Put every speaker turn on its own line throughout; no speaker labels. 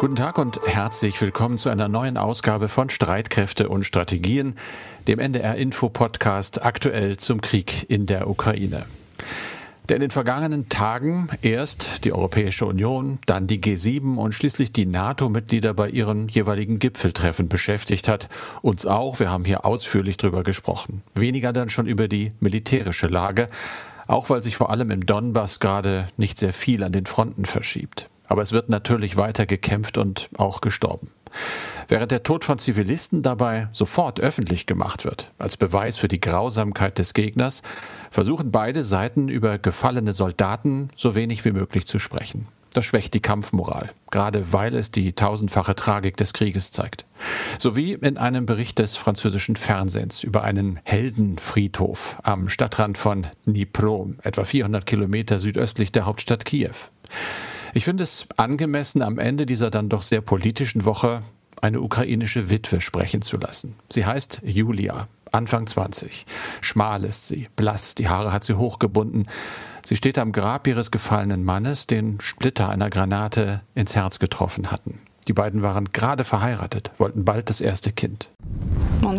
Guten Tag und herzlich willkommen zu einer neuen Ausgabe von Streitkräfte und Strategien, dem NDR Info Podcast aktuell zum Krieg in der Ukraine. Der in den vergangenen Tagen erst die Europäische Union, dann die G7 und schließlich die NATO-Mitglieder bei ihren jeweiligen Gipfeltreffen beschäftigt hat. Uns auch, wir haben hier ausführlich drüber gesprochen. Weniger dann schon über die militärische Lage, auch weil sich vor allem im Donbass gerade nicht sehr viel an den Fronten verschiebt. Aber es wird natürlich weiter gekämpft und auch gestorben. Während der Tod von Zivilisten dabei sofort öffentlich gemacht wird, als Beweis für die Grausamkeit des Gegners, versuchen beide Seiten über gefallene Soldaten so wenig wie möglich zu sprechen. Das schwächt die Kampfmoral, gerade weil es die tausendfache Tragik des Krieges zeigt. Sowie in einem Bericht des französischen Fernsehens über einen Heldenfriedhof am Stadtrand von Dnipro, etwa 400 Kilometer südöstlich der Hauptstadt Kiew. Ich finde es angemessen, am Ende dieser dann doch sehr politischen Woche eine ukrainische Witwe sprechen zu lassen. Sie heißt Julia, Anfang 20. Schmal ist sie, blass, die Haare hat sie hochgebunden. Sie steht am Grab ihres gefallenen Mannes, den Splitter einer Granate ins Herz getroffen hatten. Die beiden waren gerade verheiratet, wollten bald das erste Kind.
Er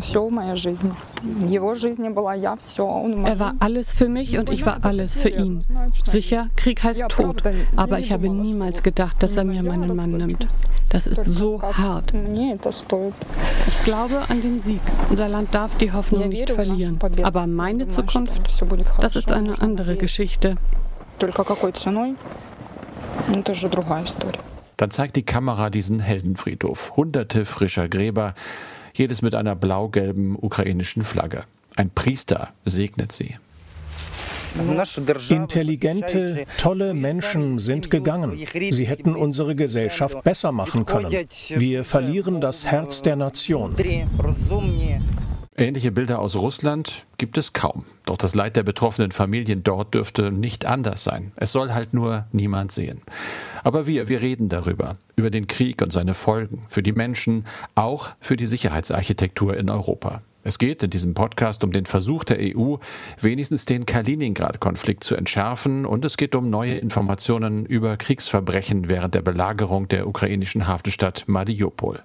war alles für mich und ich war alles für ihn. Sicher, Krieg heißt Tod, aber ich habe niemals gedacht, dass er mir meinen Mann nimmt. Das ist so hart. Ich glaube an den Sieg. Unser Land darf die Hoffnung nicht verlieren. Aber meine Zukunft, das ist eine andere Geschichte. Только какой ценой,
это уже другая история. Dann zeigt die Kamera diesen Heldenfriedhof. Hunderte frischer Gräber, jedes mit einer blau-gelben ukrainischen Flagge. Ein Priester segnet sie.
Intelligente, tolle Menschen sind gegangen. Sie hätten unsere Gesellschaft besser machen können. Wir verlieren das Herz der Nation.
Ähnliche Bilder aus Russland gibt es kaum. Doch das Leid der betroffenen Familien dort dürfte nicht anders sein. Es soll halt nur niemand sehen. Aber wir, wir reden darüber, über den Krieg und seine Folgen, für die Menschen, auch für die Sicherheitsarchitektur in Europa. Es geht in diesem Podcast um den Versuch der EU, wenigstens den Kaliningrad-Konflikt zu entschärfen und es geht um neue Informationen über Kriegsverbrechen während der Belagerung der ukrainischen Hafenstadt Mariupol.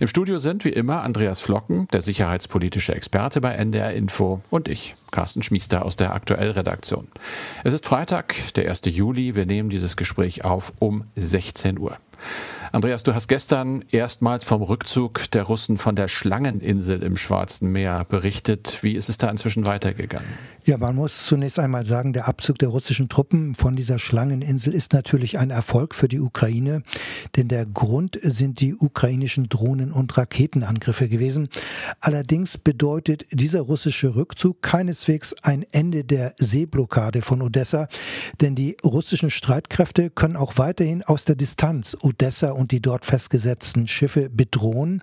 Im Studio sind wie immer Andreas Flocken, der sicherheitspolitische Experte bei NDR Info und ich, Carsten Schmiester aus der Aktuellredaktion. Es ist Freitag, der 1. Juli. Wir nehmen dieses Gespräch auf um 16 Uhr. Andreas, du hast gestern erstmals vom Rückzug der Russen von der Schlangeninsel im Schwarzen Meer berichtet. Wie ist es da inzwischen weitergegangen?
Ja, man muss zunächst einmal sagen, der Abzug der russischen Truppen von dieser Schlangeninsel ist natürlich ein Erfolg für die Ukraine, denn der Grund sind die ukrainischen Drohnen- und Raketenangriffe gewesen. Allerdings bedeutet dieser russische Rückzug keineswegs ein Ende der Seeblockade von Odessa, denn die russischen Streitkräfte können auch weiterhin aus der Distanz Odessa und die dort festgesetzten Schiffe bedrohen.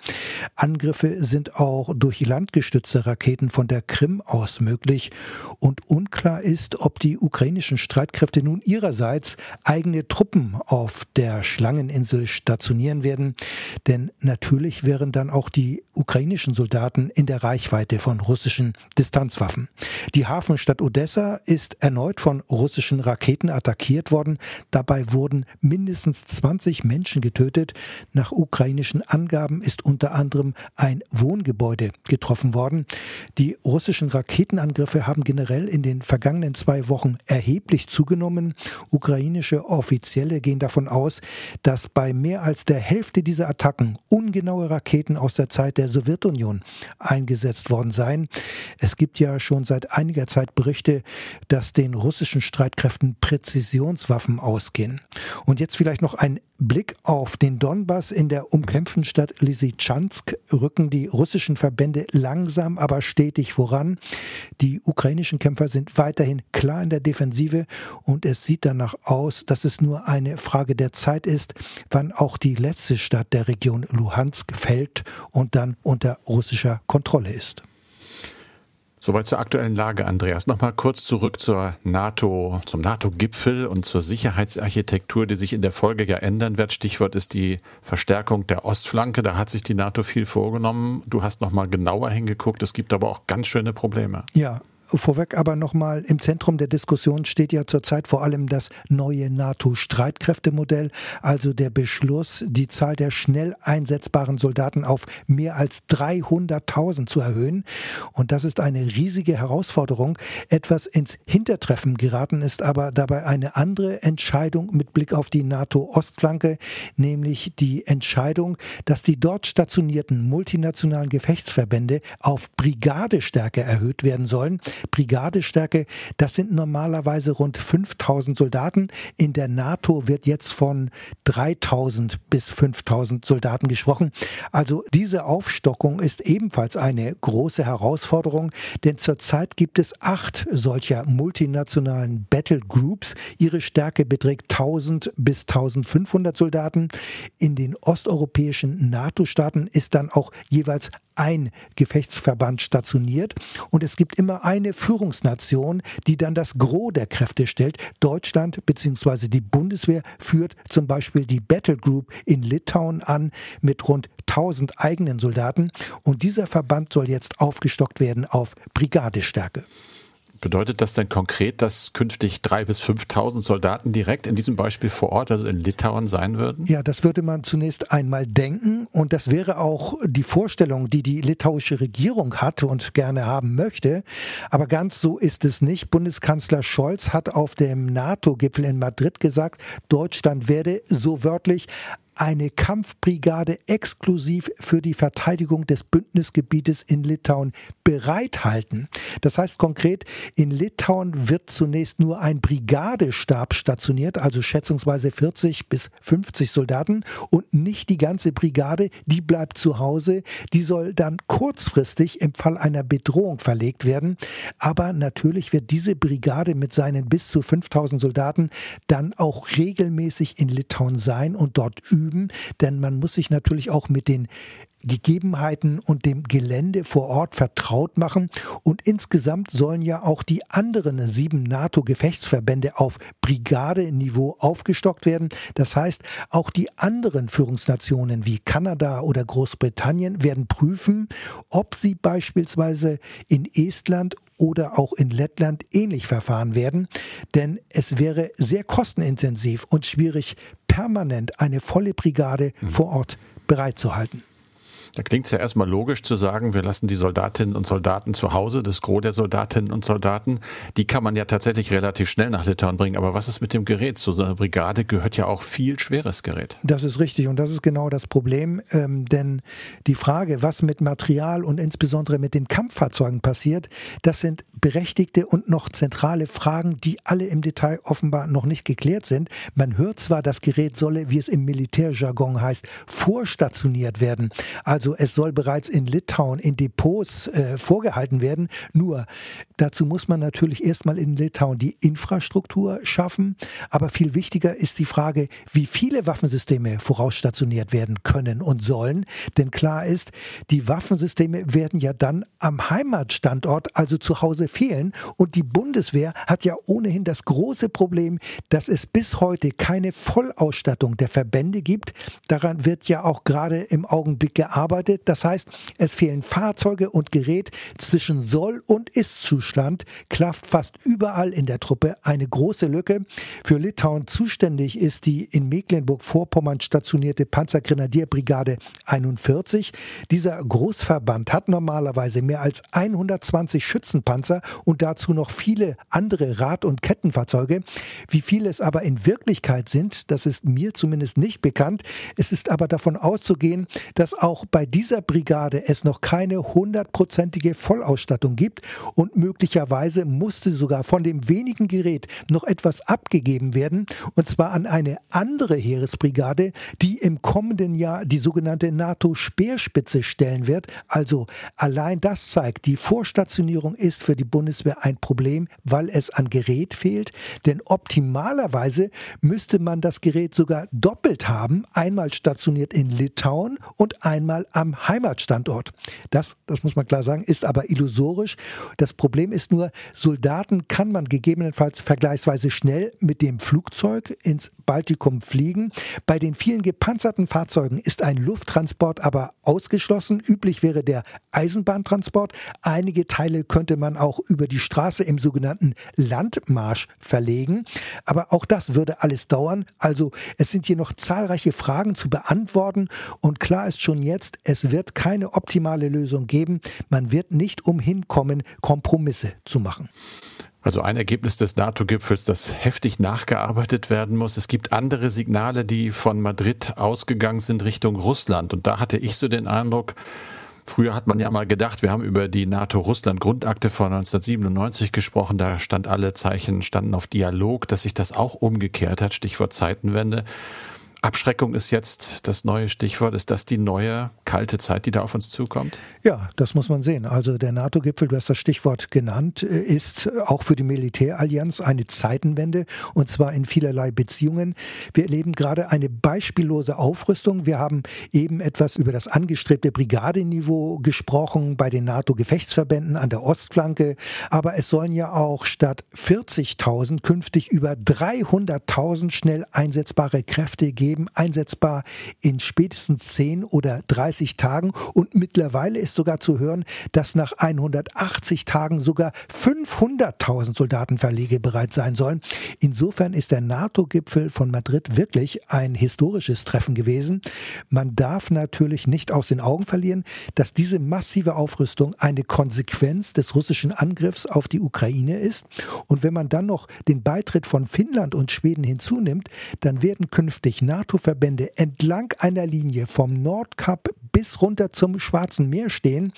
Angriffe sind auch durch landgestützte Raketen von der Krim aus möglich und unklar ist, ob die ukrainischen Streitkräfte nun ihrerseits eigene Truppen auf der Schlangeninsel stationieren werden, denn natürlich wären dann auch die ukrainischen Soldaten in der Reichweite von russischen Distanzwaffen. Die Hafenstadt Odessa ist erneut von russischen Raketen attackiert worden. Dabei wurden mindestens 20 Menschen getötet. Nach ukrainischen Angaben ist unter anderem ein Wohngebäude getroffen worden. Die russischen Raketenangriffe haben generell in den vergangenen zwei Wochen erheblich zugenommen. Ukrainische Offizielle gehen davon aus, dass bei mehr als der Hälfte dieser Attacken ungenaue Raketen aus der Zeit der Sowjetunion eingesetzt worden seien. Es gibt ja schon seit einiger Zeit Berichte, dass den russischen Streitkräften Präzisionswaffen ausgehen. Und jetzt vielleicht noch ein Blick auf den Donbass in der umkämpften Stadt Lysychansk rücken die russischen Verbände langsam, aber stetig voran. Die ukrainischen Kämpfer sind weiterhin klar in der Defensive und es sieht danach aus, dass es nur eine Frage der Zeit ist, wann auch die letzte Stadt der Region Luhansk fällt und dann unter russischer Kontrolle ist.
Soweit zur aktuellen Lage, Andreas. Nochmal kurz zurück zur NATO, zum NATO-Gipfel und zur Sicherheitsarchitektur, die sich in der Folge ja ändern wird. Stichwort ist die Verstärkung der Ostflanke. Da hat sich die NATO viel vorgenommen. Du hast nochmal genauer hingeguckt. Es gibt aber auch ganz schöne Probleme.
Ja, vorweg aber nochmal, im Zentrum der Diskussion steht ja zurzeit vor allem das neue NATO-Streitkräftemodell, also der Beschluss, die Zahl der schnell einsetzbaren Soldaten auf mehr als 300.000 zu erhöhen. Und das ist eine riesige Herausforderung. Etwas ins Hintertreffen geraten ist aber dabei eine andere Entscheidung mit Blick auf die NATO-Ostflanke, nämlich die Entscheidung, dass die dort stationierten multinationalen Gefechtsverbände auf Brigadestärke erhöht werden sollen. Brigadestärke, das sind normalerweise rund 5000 Soldaten. In der NATO wird jetzt von 3000 bis 5000 Soldaten gesprochen. Also diese Aufstockung ist ebenfalls eine große Herausforderung, denn zurzeit gibt es acht solcher multinationalen Battle Groups. Ihre Stärke beträgt 1000 bis 1500 Soldaten. In den osteuropäischen NATO-Staaten ist dann auch jeweils ein Gefechtsverband stationiert und es gibt immer eine Führungsnation, die dann das Gros der Kräfte stellt. Deutschland bzw. die Bundeswehr führt zum Beispiel die Battle Group in Litauen an mit rund 1000 eigenen Soldaten und dieser Verband soll jetzt aufgestockt werden auf Brigadestärke.
Bedeutet das denn konkret, dass künftig 3.000 bis 5.000 Soldaten direkt in diesem Beispiel vor Ort, also in Litauen, sein würden?
Ja, das würde man zunächst einmal denken. Und das wäre auch die Vorstellung, die die litauische Regierung hat und gerne haben möchte. Aber ganz so ist es nicht. Bundeskanzler Scholz hat auf dem NATO-Gipfel in Madrid gesagt, Deutschland werde so wörtlich eine Kampfbrigade exklusiv für die Verteidigung des Bündnisgebietes in Litauen bereithalten. Das heißt konkret, in Litauen wird zunächst nur ein Brigadestab stationiert, also schätzungsweise 40 bis 50 Soldaten und nicht die ganze Brigade, die bleibt zu Hause, die soll dann kurzfristig im Fall einer Bedrohung verlegt werden. Aber natürlich wird diese Brigade mit seinen bis zu 5000 Soldaten dann auch regelmäßig in Litauen sein und dort üben üben, denn man muss sich natürlich auch mit den Gegebenheiten und dem Gelände vor Ort vertraut machen. Und insgesamt sollen ja auch die anderen sieben NATO-Gefechtsverbände auf Brigadeniveau aufgestockt werden. Das heißt, auch die anderen Führungsnationen wie Kanada oder Großbritannien werden prüfen, ob sie beispielsweise in Estland oder auch in Lettland ähnlich verfahren werden, denn es wäre sehr kostenintensiv und schwierig, permanent eine volle Brigade mhm. vor Ort bereitzuhalten.
Da klingt es ja erstmal logisch zu sagen, wir lassen die Soldatinnen und Soldaten zu Hause, das Gros der Soldatinnen und Soldaten. Die kann man ja tatsächlich relativ schnell nach Litauen bringen. Aber was ist mit dem Gerät? Zu so einer Brigade gehört ja auch viel schweres Gerät.
Das ist richtig und das ist genau das Problem. Ähm, denn die Frage, was mit Material und insbesondere mit den Kampffahrzeugen passiert, das sind berechtigte und noch zentrale Fragen, die alle im Detail offenbar noch nicht geklärt sind. Man hört zwar, das Gerät solle, wie es im Militärjargon heißt, vorstationiert werden. Also also es soll bereits in Litauen in Depots äh, vorgehalten werden. Nur dazu muss man natürlich erstmal in Litauen die Infrastruktur schaffen. Aber viel wichtiger ist die Frage, wie viele Waffensysteme vorausstationiert werden können und sollen. Denn klar ist, die Waffensysteme werden ja dann am Heimatstandort, also zu Hause fehlen. Und die Bundeswehr hat ja ohnehin das große Problem, dass es bis heute keine Vollausstattung der Verbände gibt. Daran wird ja auch gerade im Augenblick gearbeitet arbeitet. Das heißt, es fehlen Fahrzeuge und Gerät. Zwischen Soll- und Ist-Zustand klafft fast überall in der Truppe eine große Lücke. Für Litauen zuständig ist die in Mecklenburg-Vorpommern stationierte Panzergrenadierbrigade 41. Dieser Großverband hat normalerweise mehr als 120 Schützenpanzer und dazu noch viele andere Rad- und Kettenfahrzeuge. Wie viele es aber in Wirklichkeit sind, das ist mir zumindest nicht bekannt. Es ist aber davon auszugehen, dass auch bei bei dieser Brigade es noch keine hundertprozentige Vollausstattung gibt und möglicherweise musste sogar von dem wenigen Gerät noch etwas abgegeben werden, und zwar an eine andere Heeresbrigade, die im kommenden Jahr die sogenannte NATO-Speerspitze stellen wird. Also allein das zeigt, die Vorstationierung ist für die Bundeswehr ein Problem, weil es an Gerät fehlt, denn optimalerweise müsste man das Gerät sogar doppelt haben, einmal stationiert in Litauen und einmal am Heimatstandort. Das, das muss man klar sagen, ist aber illusorisch. Das Problem ist nur, Soldaten kann man gegebenenfalls vergleichsweise schnell mit dem Flugzeug ins Baltikum fliegen. Bei den vielen gepanzerten Fahrzeugen ist ein Lufttransport aber ausgeschlossen. Üblich wäre der Eisenbahntransport. Einige Teile könnte man auch über die Straße im sogenannten Landmarsch verlegen. Aber auch das würde alles dauern. Also es sind hier noch zahlreiche Fragen zu beantworten. Und klar ist schon jetzt, es wird keine optimale Lösung geben. Man wird nicht umhin kommen, Kompromisse zu machen.
Also ein Ergebnis des NATO-Gipfels, das heftig nachgearbeitet werden muss. Es gibt andere Signale, die von Madrid ausgegangen sind Richtung Russland. Und da hatte ich so den Eindruck, Früher hat man ja mal gedacht, wir haben über die NATO-Russland-Grundakte von 1997 gesprochen. Da stand alle Zeichen, standen auf Dialog, dass sich das auch umgekehrt hat. Stichwort Zeitenwende. Abschreckung ist jetzt das neue Stichwort. Ist das die neue kalte Zeit, die da auf uns zukommt?
Ja, das muss man sehen. Also der NATO-Gipfel, du hast das Stichwort genannt, ist auch für die Militärallianz eine Zeitenwende und zwar in vielerlei Beziehungen. Wir erleben gerade eine beispiellose Aufrüstung. Wir haben eben etwas über das angestrebte Brigadeniveau gesprochen bei den NATO-Gefechtsverbänden an der Ostflanke. Aber es sollen ja auch statt 40.000 künftig über 300.000 schnell einsetzbare Kräfte geben Leben einsetzbar in spätestens 10 oder 30 Tagen. Und mittlerweile ist sogar zu hören, dass nach 180 Tagen sogar 500.000 Soldaten verlegebereit sein sollen. Insofern ist der NATO-Gipfel von Madrid wirklich ein historisches Treffen gewesen. Man darf natürlich nicht aus den Augen verlieren, dass diese massive Aufrüstung eine Konsequenz des russischen Angriffs auf die Ukraine ist. Und wenn man dann noch den Beitritt von Finnland und Schweden hinzunimmt, dann werden künftig NATO NATO-Verbände entlang einer Linie vom Nordkap bis runter zum Schwarzen Meer stehen.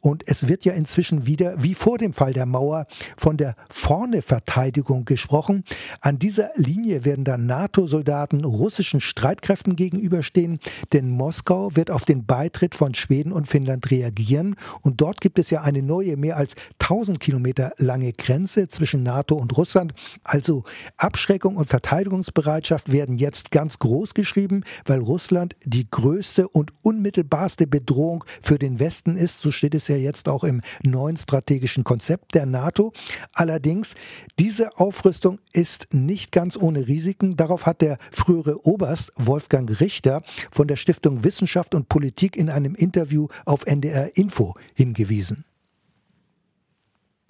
Und es wird ja inzwischen wieder, wie vor dem Fall der Mauer, von der Vorne-Verteidigung gesprochen. An dieser Linie werden dann NATO-Soldaten russischen Streitkräften gegenüberstehen, denn Moskau wird auf den Beitritt von Schweden und Finnland reagieren. Und dort gibt es ja eine neue, mehr als 1000 Kilometer lange Grenze zwischen NATO und Russland. Also Abschreckung und Verteidigungsbereitschaft werden jetzt ganz groß groß geschrieben, weil Russland die größte und unmittelbarste Bedrohung für den Westen ist. So steht es ja jetzt auch im neuen strategischen Konzept der NATO. Allerdings, diese Aufrüstung ist nicht ganz ohne Risiken. Darauf hat der frühere Oberst Wolfgang Richter von der Stiftung Wissenschaft und Politik in einem Interview auf NDR Info hingewiesen.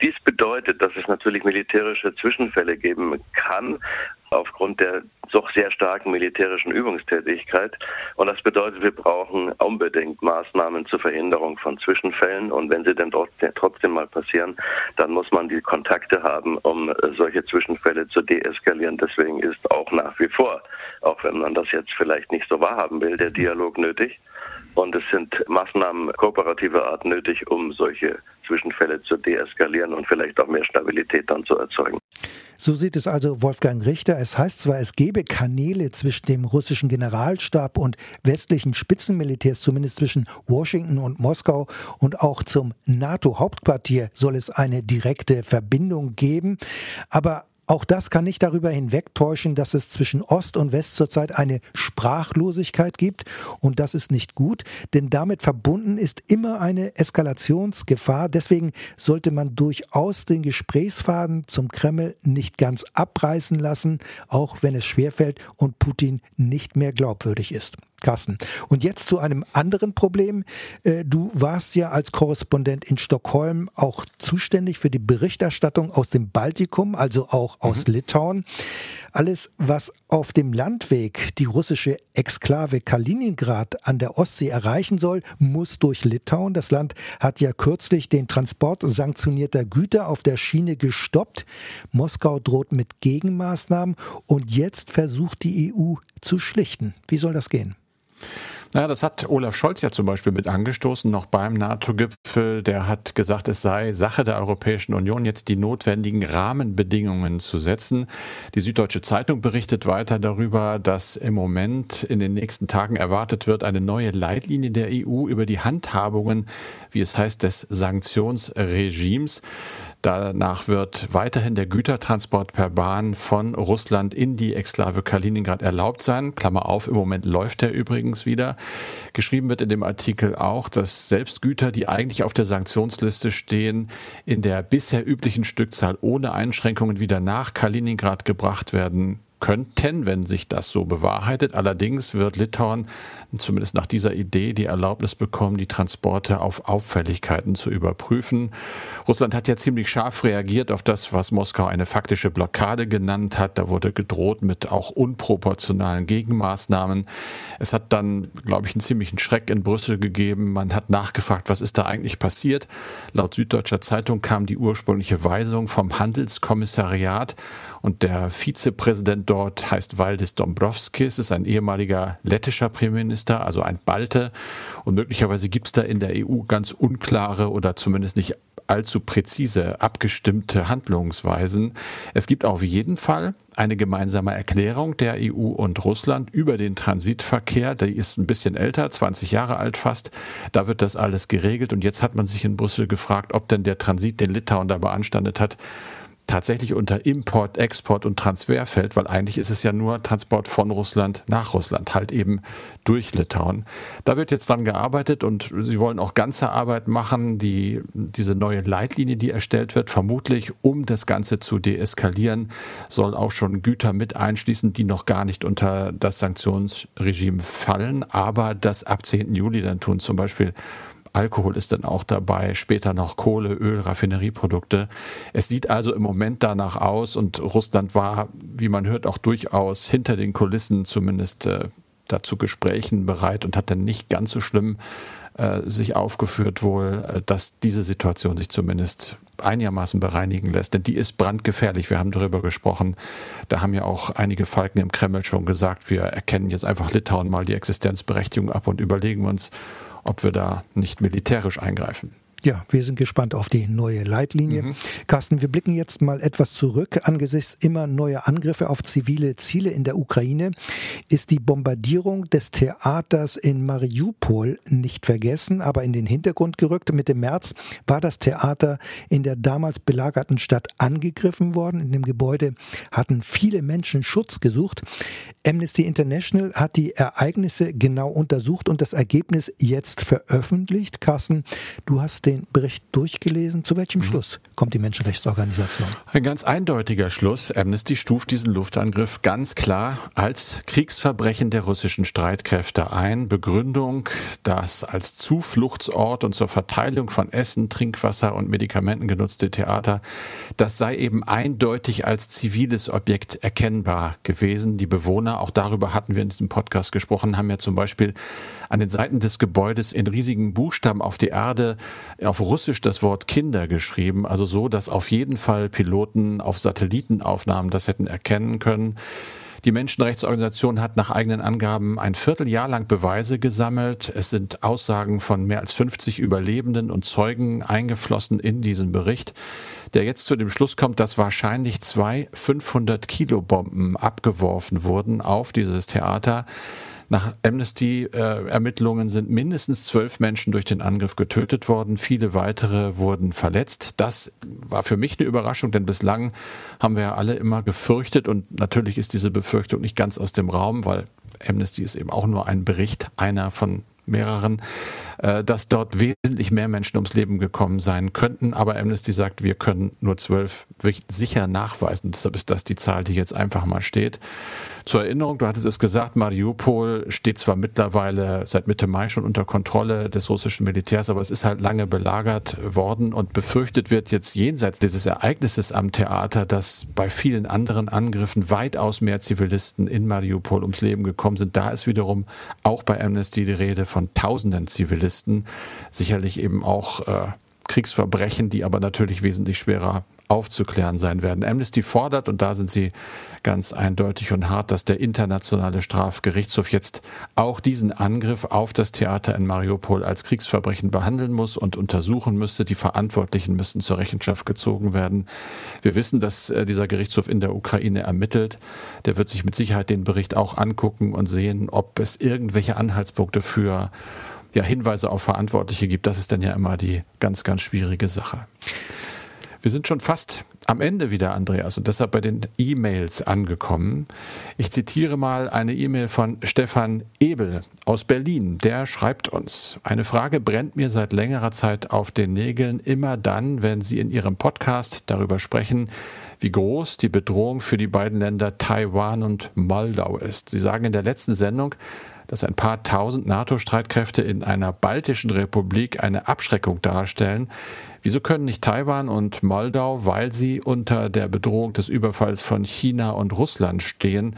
Dies bedeutet, dass es natürlich militärische Zwischenfälle geben kann, aufgrund der doch sehr starken militärischen Übungstätigkeit. Und das bedeutet, wir brauchen unbedingt Maßnahmen zur Verhinderung von Zwischenfällen. Und wenn sie denn trotzdem mal passieren, dann muss man die Kontakte haben, um solche Zwischenfälle zu deeskalieren. Deswegen ist auch nach wie vor, auch wenn man das jetzt vielleicht nicht so wahrhaben will, der Dialog nötig. Und es sind Maßnahmen kooperativer Art nötig, um solche Zwischenfälle zu deeskalieren und vielleicht auch mehr Stabilität dann zu erzeugen.
So sieht es also Wolfgang Richter. Es heißt zwar, es gebe Kanäle zwischen dem russischen Generalstab und westlichen Spitzenmilitärs, zumindest zwischen Washington und Moskau und auch zum NATO-Hauptquartier soll es eine direkte Verbindung geben. Aber auch das kann nicht darüber hinwegtäuschen, dass es zwischen Ost und West zurzeit eine Sprachlosigkeit gibt. Und das ist nicht gut, denn damit verbunden ist immer eine Eskalationsgefahr. Deswegen sollte man durchaus den Gesprächsfaden zum Kreml nicht ganz abreißen lassen, auch wenn es schwerfällt und Putin nicht mehr glaubwürdig ist. Carsten. Und jetzt zu einem anderen Problem. Äh, du warst ja als Korrespondent in Stockholm auch zuständig für die Berichterstattung aus dem Baltikum, also auch aus mhm. Litauen. Alles, was auf dem Landweg die russische Exklave Kaliningrad an der Ostsee erreichen soll, muss durch Litauen. Das Land hat ja kürzlich den Transport sanktionierter Güter auf der Schiene gestoppt. Moskau droht mit Gegenmaßnahmen und jetzt versucht die EU zu schlichten. Wie soll das gehen?
Naja, das hat Olaf Scholz ja zum Beispiel mit angestoßen, noch beim NATO-Gipfel. Der hat gesagt, es sei Sache der Europäischen Union, jetzt die notwendigen Rahmenbedingungen zu setzen. Die Süddeutsche Zeitung berichtet weiter darüber, dass im Moment in den nächsten Tagen erwartet wird, eine neue Leitlinie der EU über die Handhabungen, wie es heißt, des Sanktionsregimes. Danach wird weiterhin der Gütertransport per Bahn von Russland in die Exklave Kaliningrad erlaubt sein. Klammer auf, im Moment läuft er übrigens wieder. Geschrieben wird in dem Artikel auch, dass selbst Güter, die eigentlich auf der Sanktionsliste stehen, in der bisher üblichen Stückzahl ohne Einschränkungen wieder nach Kaliningrad gebracht werden könnten, wenn sich das so bewahrheitet. Allerdings wird Litauen zumindest nach dieser Idee die Erlaubnis bekommen, die Transporte auf Auffälligkeiten zu überprüfen. Russland hat ja ziemlich scharf reagiert auf das, was Moskau eine faktische Blockade genannt hat. Da wurde gedroht mit auch unproportionalen Gegenmaßnahmen. Es hat dann, glaube ich, einen ziemlichen Schreck in Brüssel gegeben. Man hat nachgefragt, was ist da eigentlich passiert. Laut Süddeutscher Zeitung kam die ursprüngliche Weisung vom Handelskommissariat und der Vizepräsident dort heißt Valdis Dombrovskis, ist ein ehemaliger lettischer Premierminister, also ein Balte. Und möglicherweise gibt es da in der EU ganz unklare oder zumindest nicht allzu präzise abgestimmte Handlungsweisen. Es gibt auf jeden Fall eine gemeinsame Erklärung der EU und Russland über den Transitverkehr. Die ist ein bisschen älter, 20 Jahre alt fast. Da wird das alles geregelt. Und jetzt hat man sich in Brüssel gefragt, ob denn der Transit, den Litauen da beanstandet hat, tatsächlich unter Import, Export und Transfer fällt, weil eigentlich ist es ja nur Transport von Russland nach Russland, halt eben durch Litauen. Da wird jetzt dran gearbeitet und sie wollen auch ganze Arbeit machen, die, diese neue Leitlinie, die erstellt wird, vermutlich um das Ganze zu deeskalieren, soll auch schon Güter mit einschließen, die noch gar nicht unter das Sanktionsregime fallen, aber das ab 10. Juli dann tun, zum Beispiel Alkohol ist dann auch dabei, später noch Kohle, Öl, Raffinerieprodukte. Es sieht also im Moment danach aus und Russland war, wie man hört, auch durchaus hinter den Kulissen zumindest äh, dazu Gesprächen bereit und hat dann nicht ganz so schlimm äh, sich aufgeführt wohl, äh, dass diese Situation sich zumindest einigermaßen bereinigen lässt. Denn die ist brandgefährlich. Wir haben darüber gesprochen. Da haben ja auch einige Falken im Kreml schon gesagt, wir erkennen jetzt einfach Litauen mal die Existenzberechtigung ab und überlegen uns, ob wir da nicht militärisch eingreifen.
Ja, wir sind gespannt auf die neue Leitlinie. Mhm. Carsten, wir blicken jetzt mal etwas zurück. Angesichts immer neuer Angriffe auf zivile Ziele in der Ukraine ist die Bombardierung des Theaters in Mariupol nicht vergessen, aber in den Hintergrund gerückt. Mitte März war das Theater in der damals belagerten Stadt angegriffen worden. In dem Gebäude hatten viele Menschen Schutz gesucht. Amnesty International hat die Ereignisse genau untersucht und das Ergebnis jetzt veröffentlicht. Carsten, du hast den den Bericht durchgelesen. Zu welchem mhm. Schluss kommt die Menschenrechtsorganisation?
Ein ganz eindeutiger Schluss. Amnesty stuft diesen Luftangriff ganz klar als Kriegsverbrechen der russischen Streitkräfte ein. Begründung, das als Zufluchtsort und zur Verteilung von Essen, Trinkwasser und Medikamenten genutzte Theater, das sei eben eindeutig als ziviles Objekt erkennbar gewesen. Die Bewohner, auch darüber hatten wir in diesem Podcast gesprochen, haben ja zum Beispiel an den Seiten des Gebäudes in riesigen Buchstaben auf die Erde auf Russisch das Wort Kinder geschrieben, also so, dass auf jeden Fall Piloten auf Satellitenaufnahmen das hätten erkennen können. Die Menschenrechtsorganisation hat nach eigenen Angaben ein Vierteljahr lang Beweise gesammelt. Es sind Aussagen von mehr als 50 Überlebenden und Zeugen eingeflossen in diesen Bericht, der jetzt zu dem Schluss kommt, dass wahrscheinlich zwei 500 Kilo Bomben abgeworfen wurden auf dieses Theater. Nach Amnesty-Ermittlungen sind mindestens zwölf Menschen durch den Angriff getötet worden, viele weitere wurden verletzt. Das war für mich eine Überraschung, denn bislang haben wir ja alle immer gefürchtet und natürlich ist diese Befürchtung nicht ganz aus dem Raum, weil Amnesty ist eben auch nur ein Bericht, einer von mehreren, äh, dass dort wesentlich mehr Menschen ums Leben gekommen sein könnten. Aber Amnesty sagt, wir können nur zwölf sicher nachweisen. Deshalb ist das die Zahl, die jetzt einfach mal steht. Zur Erinnerung, du hattest es gesagt, Mariupol steht zwar mittlerweile seit Mitte Mai schon unter Kontrolle des russischen Militärs, aber es ist halt lange belagert worden und befürchtet wird jetzt jenseits dieses Ereignisses am Theater, dass bei vielen anderen Angriffen weitaus mehr Zivilisten in Mariupol ums Leben gekommen sind. Da ist wiederum auch bei Amnesty die Rede von tausenden Zivilisten, sicherlich eben auch äh, Kriegsverbrechen, die aber natürlich wesentlich schwerer aufzuklären sein werden. Amnesty fordert, und da sind sie ganz eindeutig und hart, dass der internationale Strafgerichtshof jetzt auch diesen Angriff auf das Theater in Mariupol als Kriegsverbrechen behandeln muss und untersuchen müsste. Die Verantwortlichen müssen zur Rechenschaft gezogen werden. Wir wissen, dass äh, dieser Gerichtshof in der Ukraine ermittelt. Der wird sich mit Sicherheit den Bericht auch angucken und sehen, ob es irgendwelche Anhaltspunkte für ja, Hinweise auf Verantwortliche gibt. Das ist dann ja immer die ganz, ganz schwierige Sache. Wir sind schon fast am Ende wieder, Andreas, und deshalb bei den E-Mails angekommen. Ich zitiere mal eine E-Mail von Stefan Ebel aus Berlin. Der schreibt uns, eine Frage brennt mir seit längerer Zeit auf den Nägeln, immer dann, wenn Sie in Ihrem Podcast darüber sprechen, wie groß die Bedrohung für die beiden Länder Taiwan und Moldau ist. Sie sagen in der letzten Sendung, dass ein paar tausend NATO-Streitkräfte in einer baltischen Republik eine Abschreckung darstellen. Wieso können nicht Taiwan und Moldau, weil sie unter der Bedrohung des Überfalls von China und Russland stehen,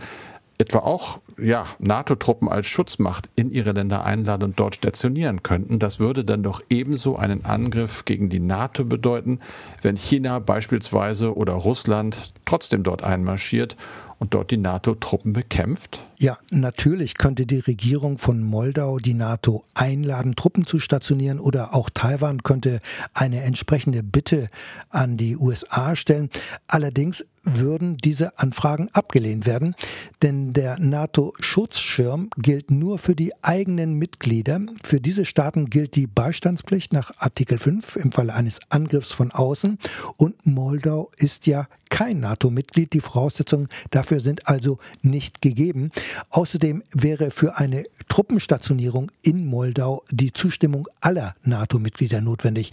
etwa auch ja, NATO-Truppen als Schutzmacht in ihre Länder einladen und dort stationieren könnten. Das würde dann doch ebenso einen Angriff gegen die NATO bedeuten, wenn China beispielsweise oder Russland trotzdem dort einmarschiert und dort die NATO-Truppen bekämpft?
Ja, natürlich könnte die Regierung von Moldau die NATO einladen, Truppen zu stationieren oder auch Taiwan könnte eine entsprechende Bitte an die USA stellen. Allerdings würden diese Anfragen abgelehnt werden, denn der NATO-Schutzschirm gilt nur für die eigenen Mitglieder. Für diese Staaten gilt die Beistandspflicht nach Artikel 5 im Falle eines Angriffs von außen und Moldau ist ja kein NATO-Mitglied. Die Voraussetzungen dafür sind also nicht gegeben. Außerdem wäre für eine Truppenstationierung in Moldau die Zustimmung aller NATO-Mitglieder notwendig.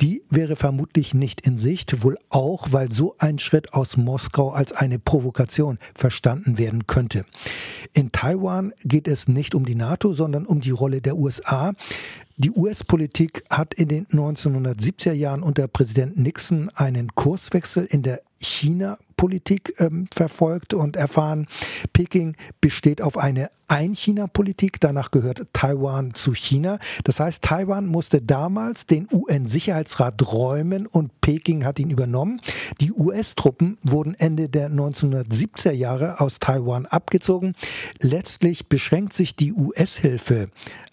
Die wäre vermutlich nicht in Sicht, wohl auch, weil so ein Schritt aus Moskau als eine Provokation verstanden werden könnte. In Taiwan geht es nicht um die NATO, sondern um die Rolle der USA. Die US-Politik hat in den 1970er Jahren unter Präsident Nixon einen Kurswechsel in der China-Politik ähm, verfolgt und erfahren. Peking besteht auf eine ein-China-Politik. Danach gehört Taiwan zu China. Das heißt, Taiwan musste damals den UN-Sicherheitsrat räumen und Peking hat ihn übernommen. Die US-Truppen wurden Ende der 1970er Jahre aus Taiwan abgezogen. Letztlich beschränkt sich die US-Hilfe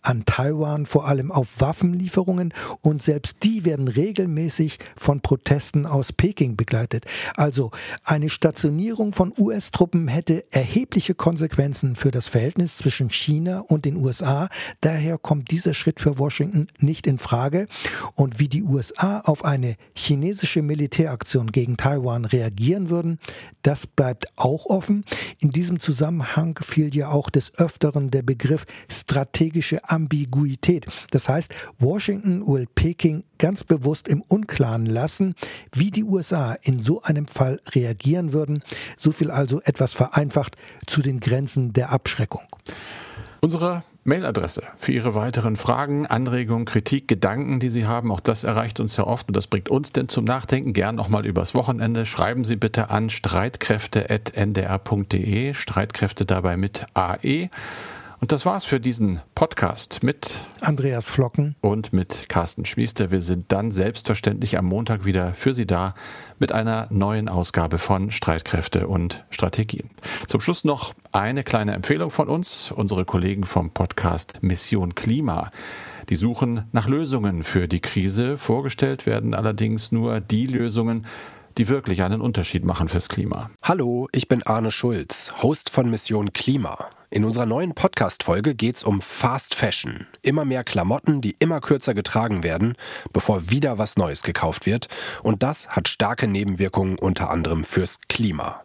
an Taiwan vor allem auf Waffenlieferungen und selbst die werden regelmäßig von Protesten aus Peking begleitet. Also eine Stationierung von US-Truppen hätte erhebliche Konsequenzen für das Verhältnis zwischen China und den USA. Daher kommt dieser Schritt für Washington nicht in Frage. Und wie die USA auf eine chinesische Militäraktion gegen Taiwan reagieren würden, das bleibt auch offen. In diesem Zusammenhang fiel ja auch des Öfteren der Begriff strategische Ambiguität. Das heißt, Washington will Peking ganz bewusst im Unklaren lassen, wie die USA in so einem Fall reagieren würden. So viel also etwas vereinfacht zu den Grenzen der Abschreckung.
Unsere Mailadresse für Ihre weiteren Fragen, Anregungen, Kritik, Gedanken, die Sie haben, auch das erreicht uns ja oft und das bringt uns denn zum Nachdenken gern nochmal übers Wochenende. Schreiben Sie bitte an streitkräfte.ndr.de, Streitkräfte dabei mit AE. Und das war's für diesen Podcast mit
Andreas Flocken
und mit Carsten Schmiester. Wir sind dann selbstverständlich am Montag wieder für Sie da mit einer neuen Ausgabe von Streitkräfte und Strategien. Zum Schluss noch eine kleine Empfehlung von uns, unsere Kollegen vom Podcast Mission Klima. Die suchen nach Lösungen für die Krise. Vorgestellt werden allerdings nur die Lösungen, die wirklich einen Unterschied machen fürs Klima.
Hallo, ich bin Arne Schulz, Host von Mission Klima. In unserer neuen Podcast-Folge geht's um Fast Fashion. Immer mehr Klamotten, die immer kürzer getragen werden, bevor wieder was Neues gekauft wird. Und das hat starke Nebenwirkungen unter anderem fürs Klima.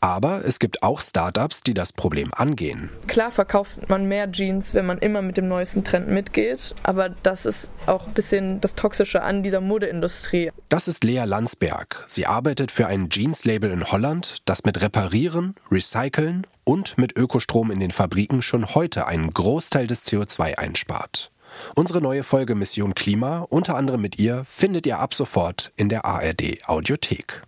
Aber es gibt auch Startups, die das Problem angehen.
Klar verkauft man mehr Jeans, wenn man immer mit dem neuesten Trend mitgeht, aber das ist auch ein bisschen das Toxische an dieser Modeindustrie.
Das ist Lea Landsberg. Sie arbeitet für ein Jeans-Label in Holland, das mit Reparieren, Recyceln und mit Ökostrom in den Fabriken schon heute einen Großteil des CO2 einspart. Unsere neue Folge Mission Klima, unter anderem mit ihr, findet ihr ab sofort in der ARD Audiothek.